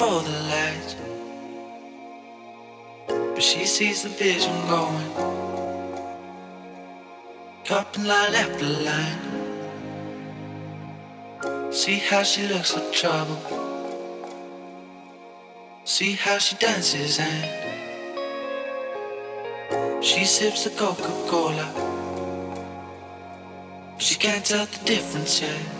for the light. But she sees the vision going. Dropping line after line. See how she looks for trouble. See how she dances and she sips the Coca Cola. She can't tell the difference yet.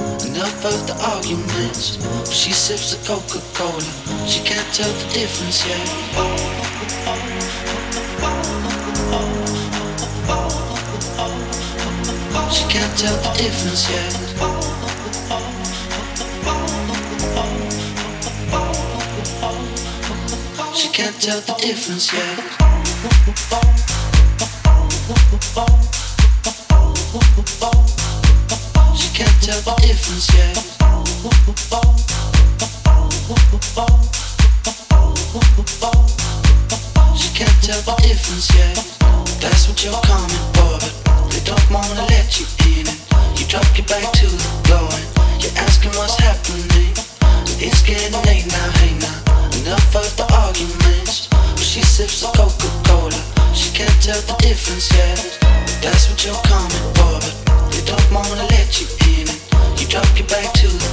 Enough of the arguments. She sips the Coca-Cola. She can't tell the difference yet. She can't tell the difference yet. She can't tell the difference yet. tell the difference yet. She can't tell the difference yet. That's what you're coming for, but they don't wanna let you it. You back to the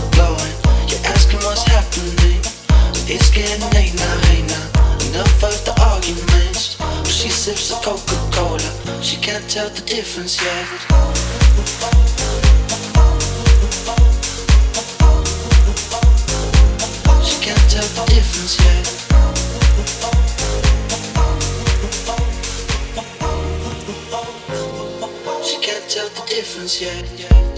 you're asking what's happening. It's getting late now, now. Enough of the arguments. She sips drop of the arguments. She can't tell the difference yet. The difference yet. She can't tell the difference yet.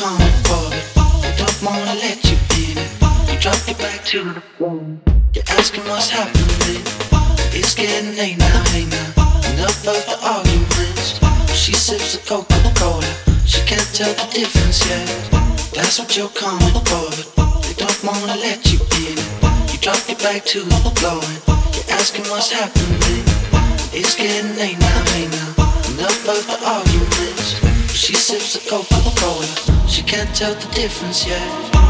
coming for it. Don't wanna let you in. You drop your bag to the floor. You're asking what's happening. It's getting late now, hey now. Enough of the arguments. She sips the Coca Cola. She can't tell the difference yet. That's what you're coming for it. They don't wanna let you in. You drop to the floor. You're asking what's happening. It's getting late now, hey now. Enough of the arguments. She sips Coca Cola. Can't tell the difference yet.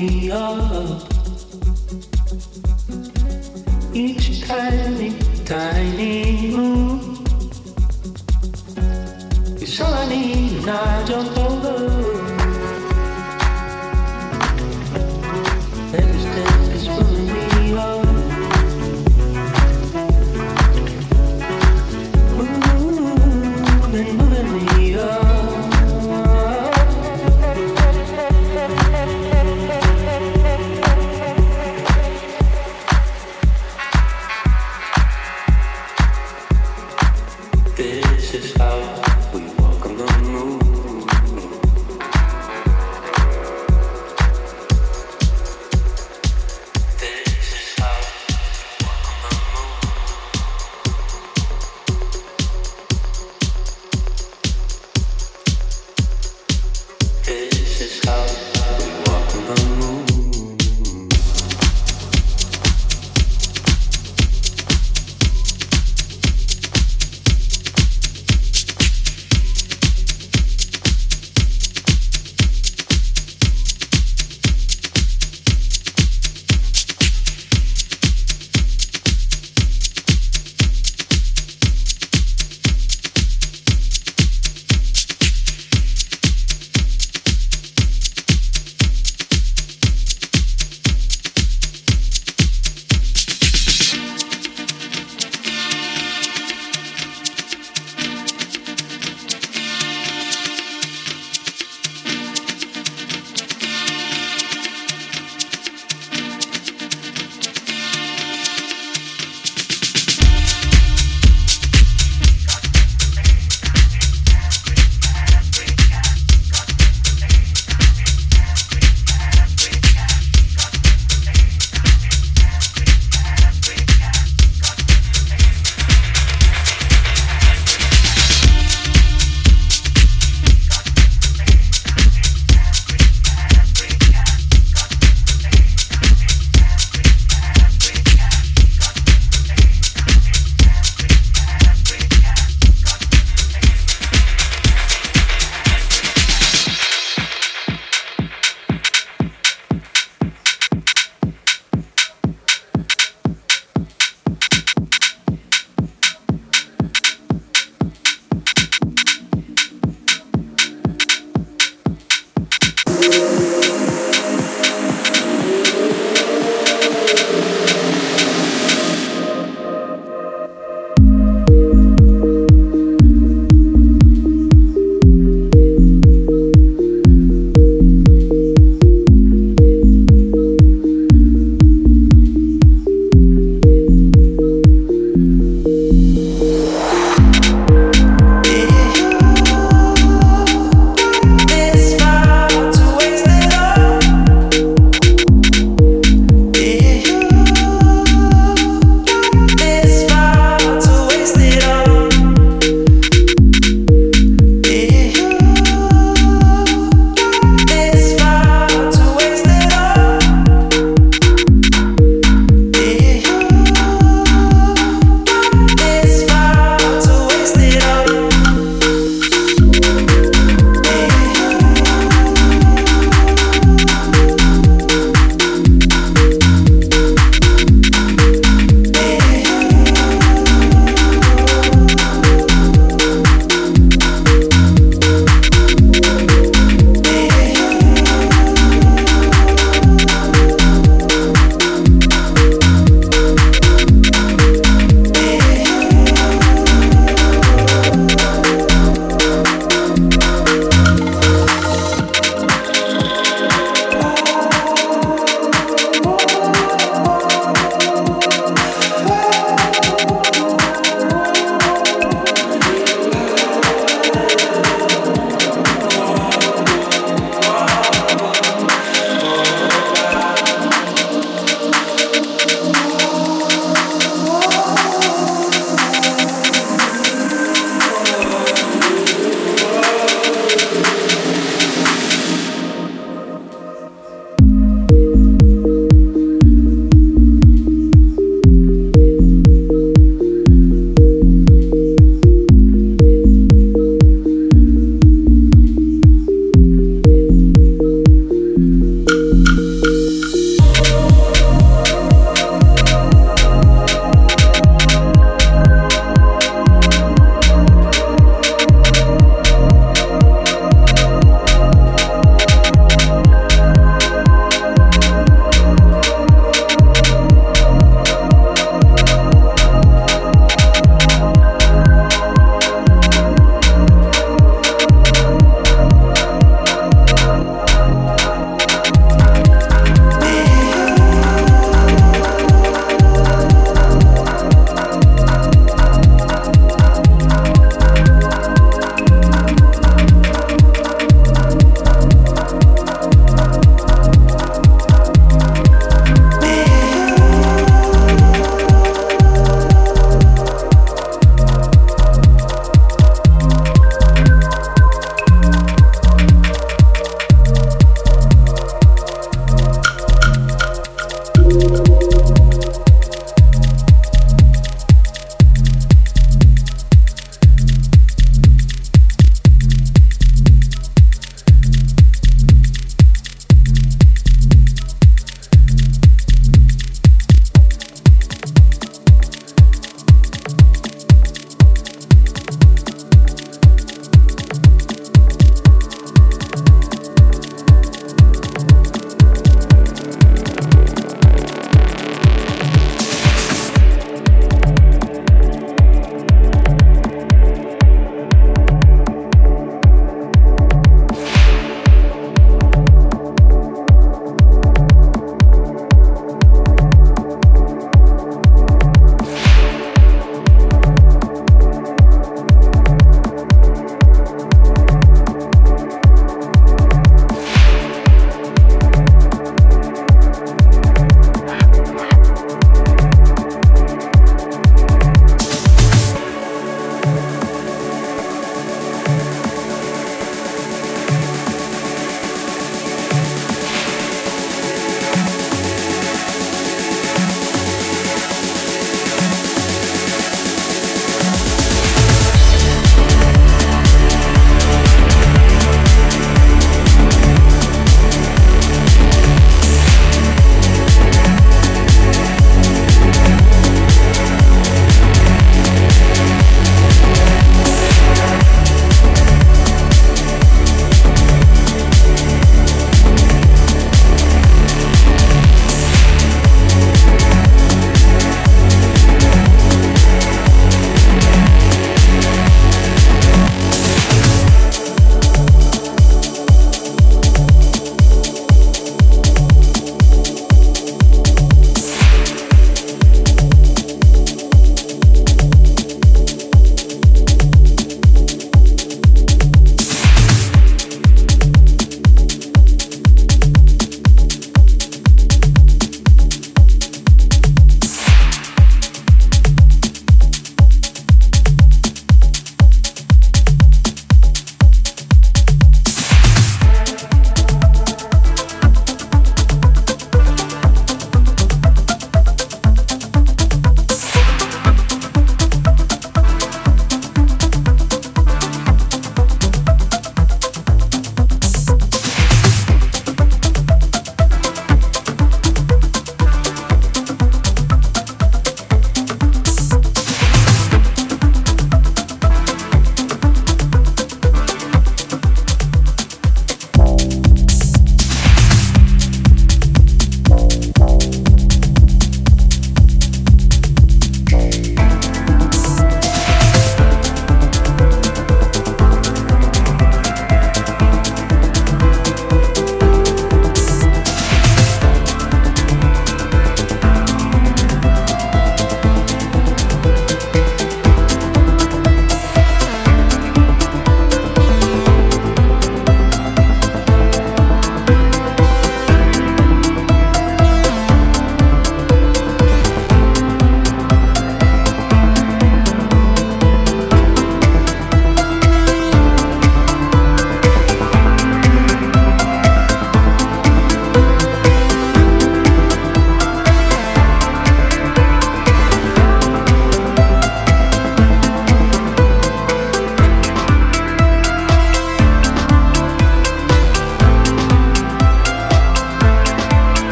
me up. Each tiny, tiny move is all I need, and I don't know.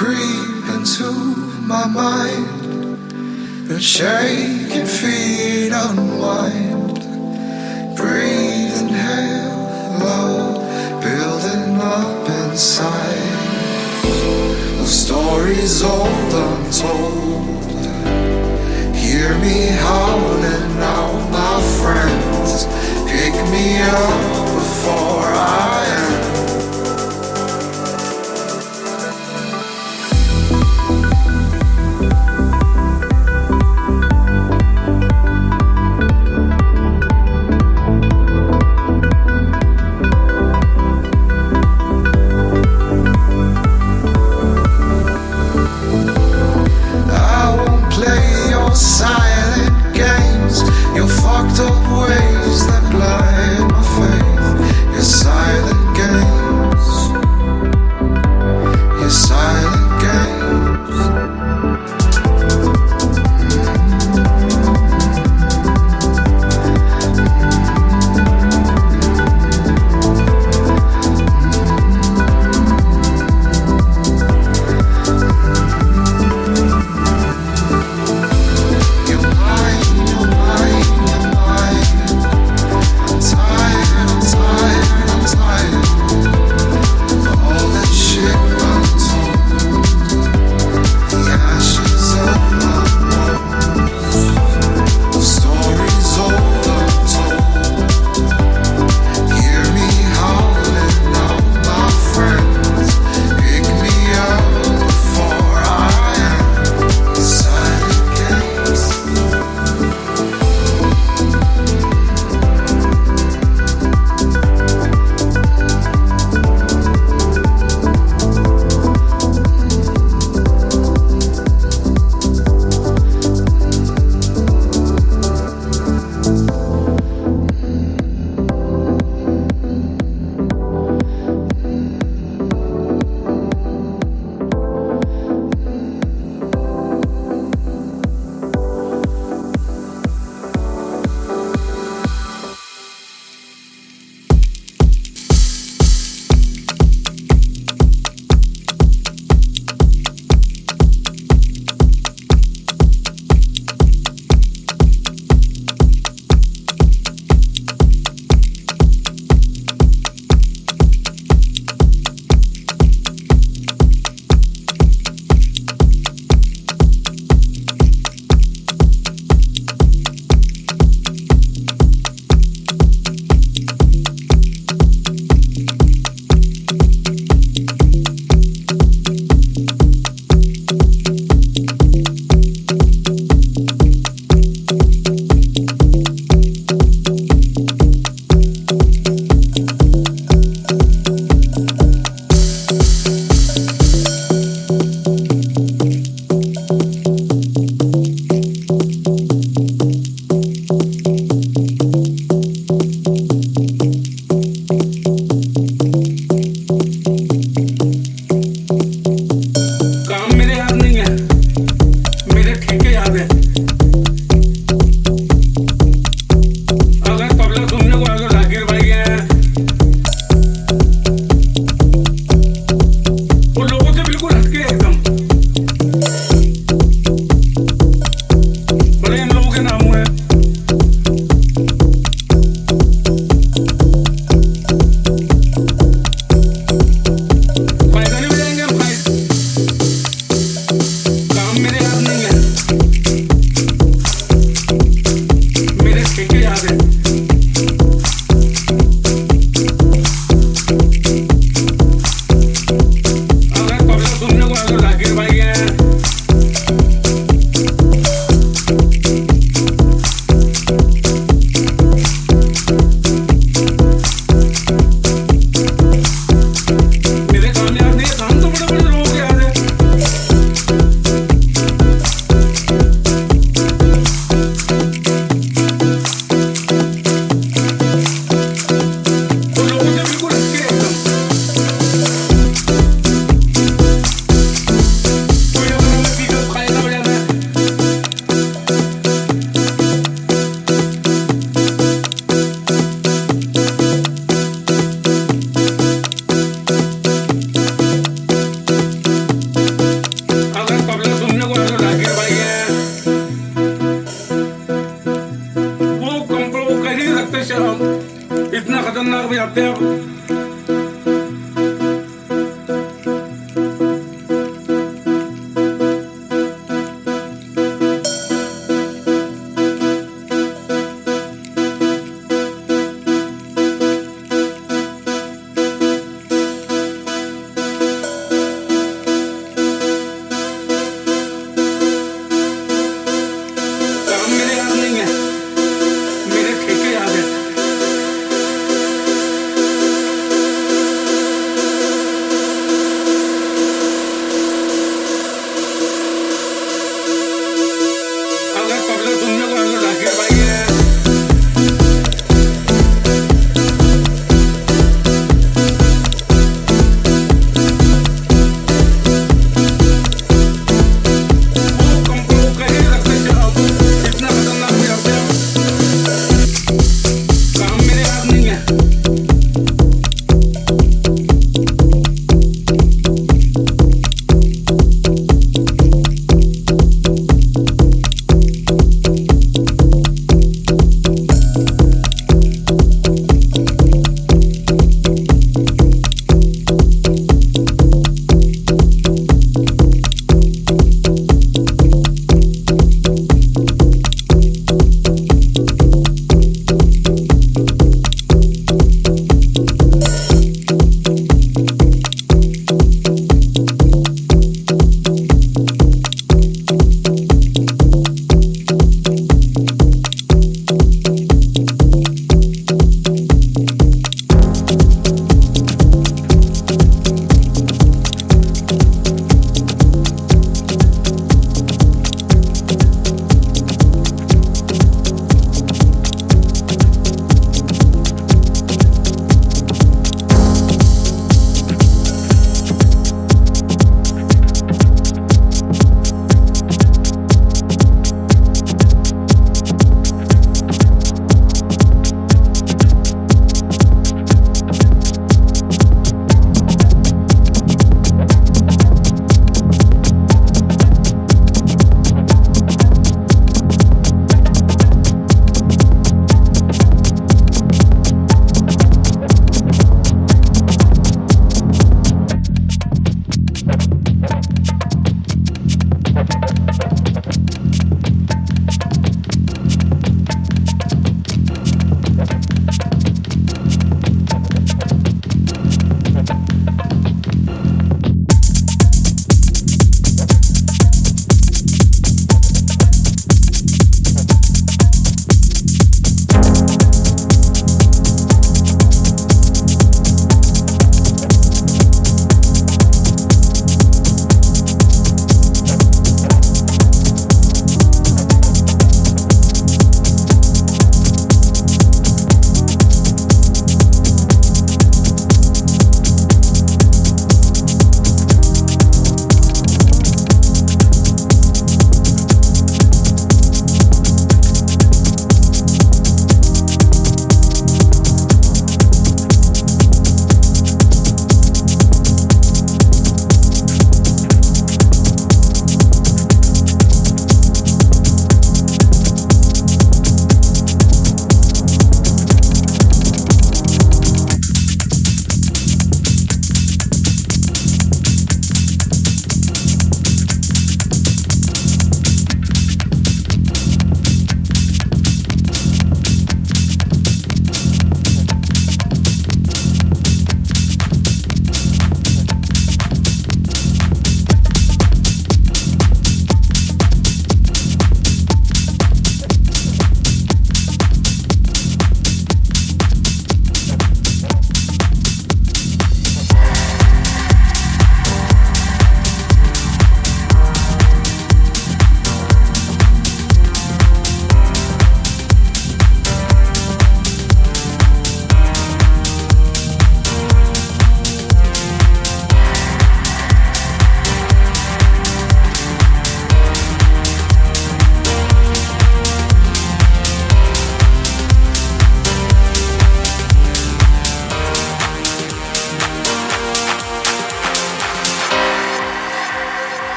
Creep into my mind. Shake and feed unwind. Breathe inhale low, building up inside. The stories old untold. Hear me howling out, my friends. Pick me up before. I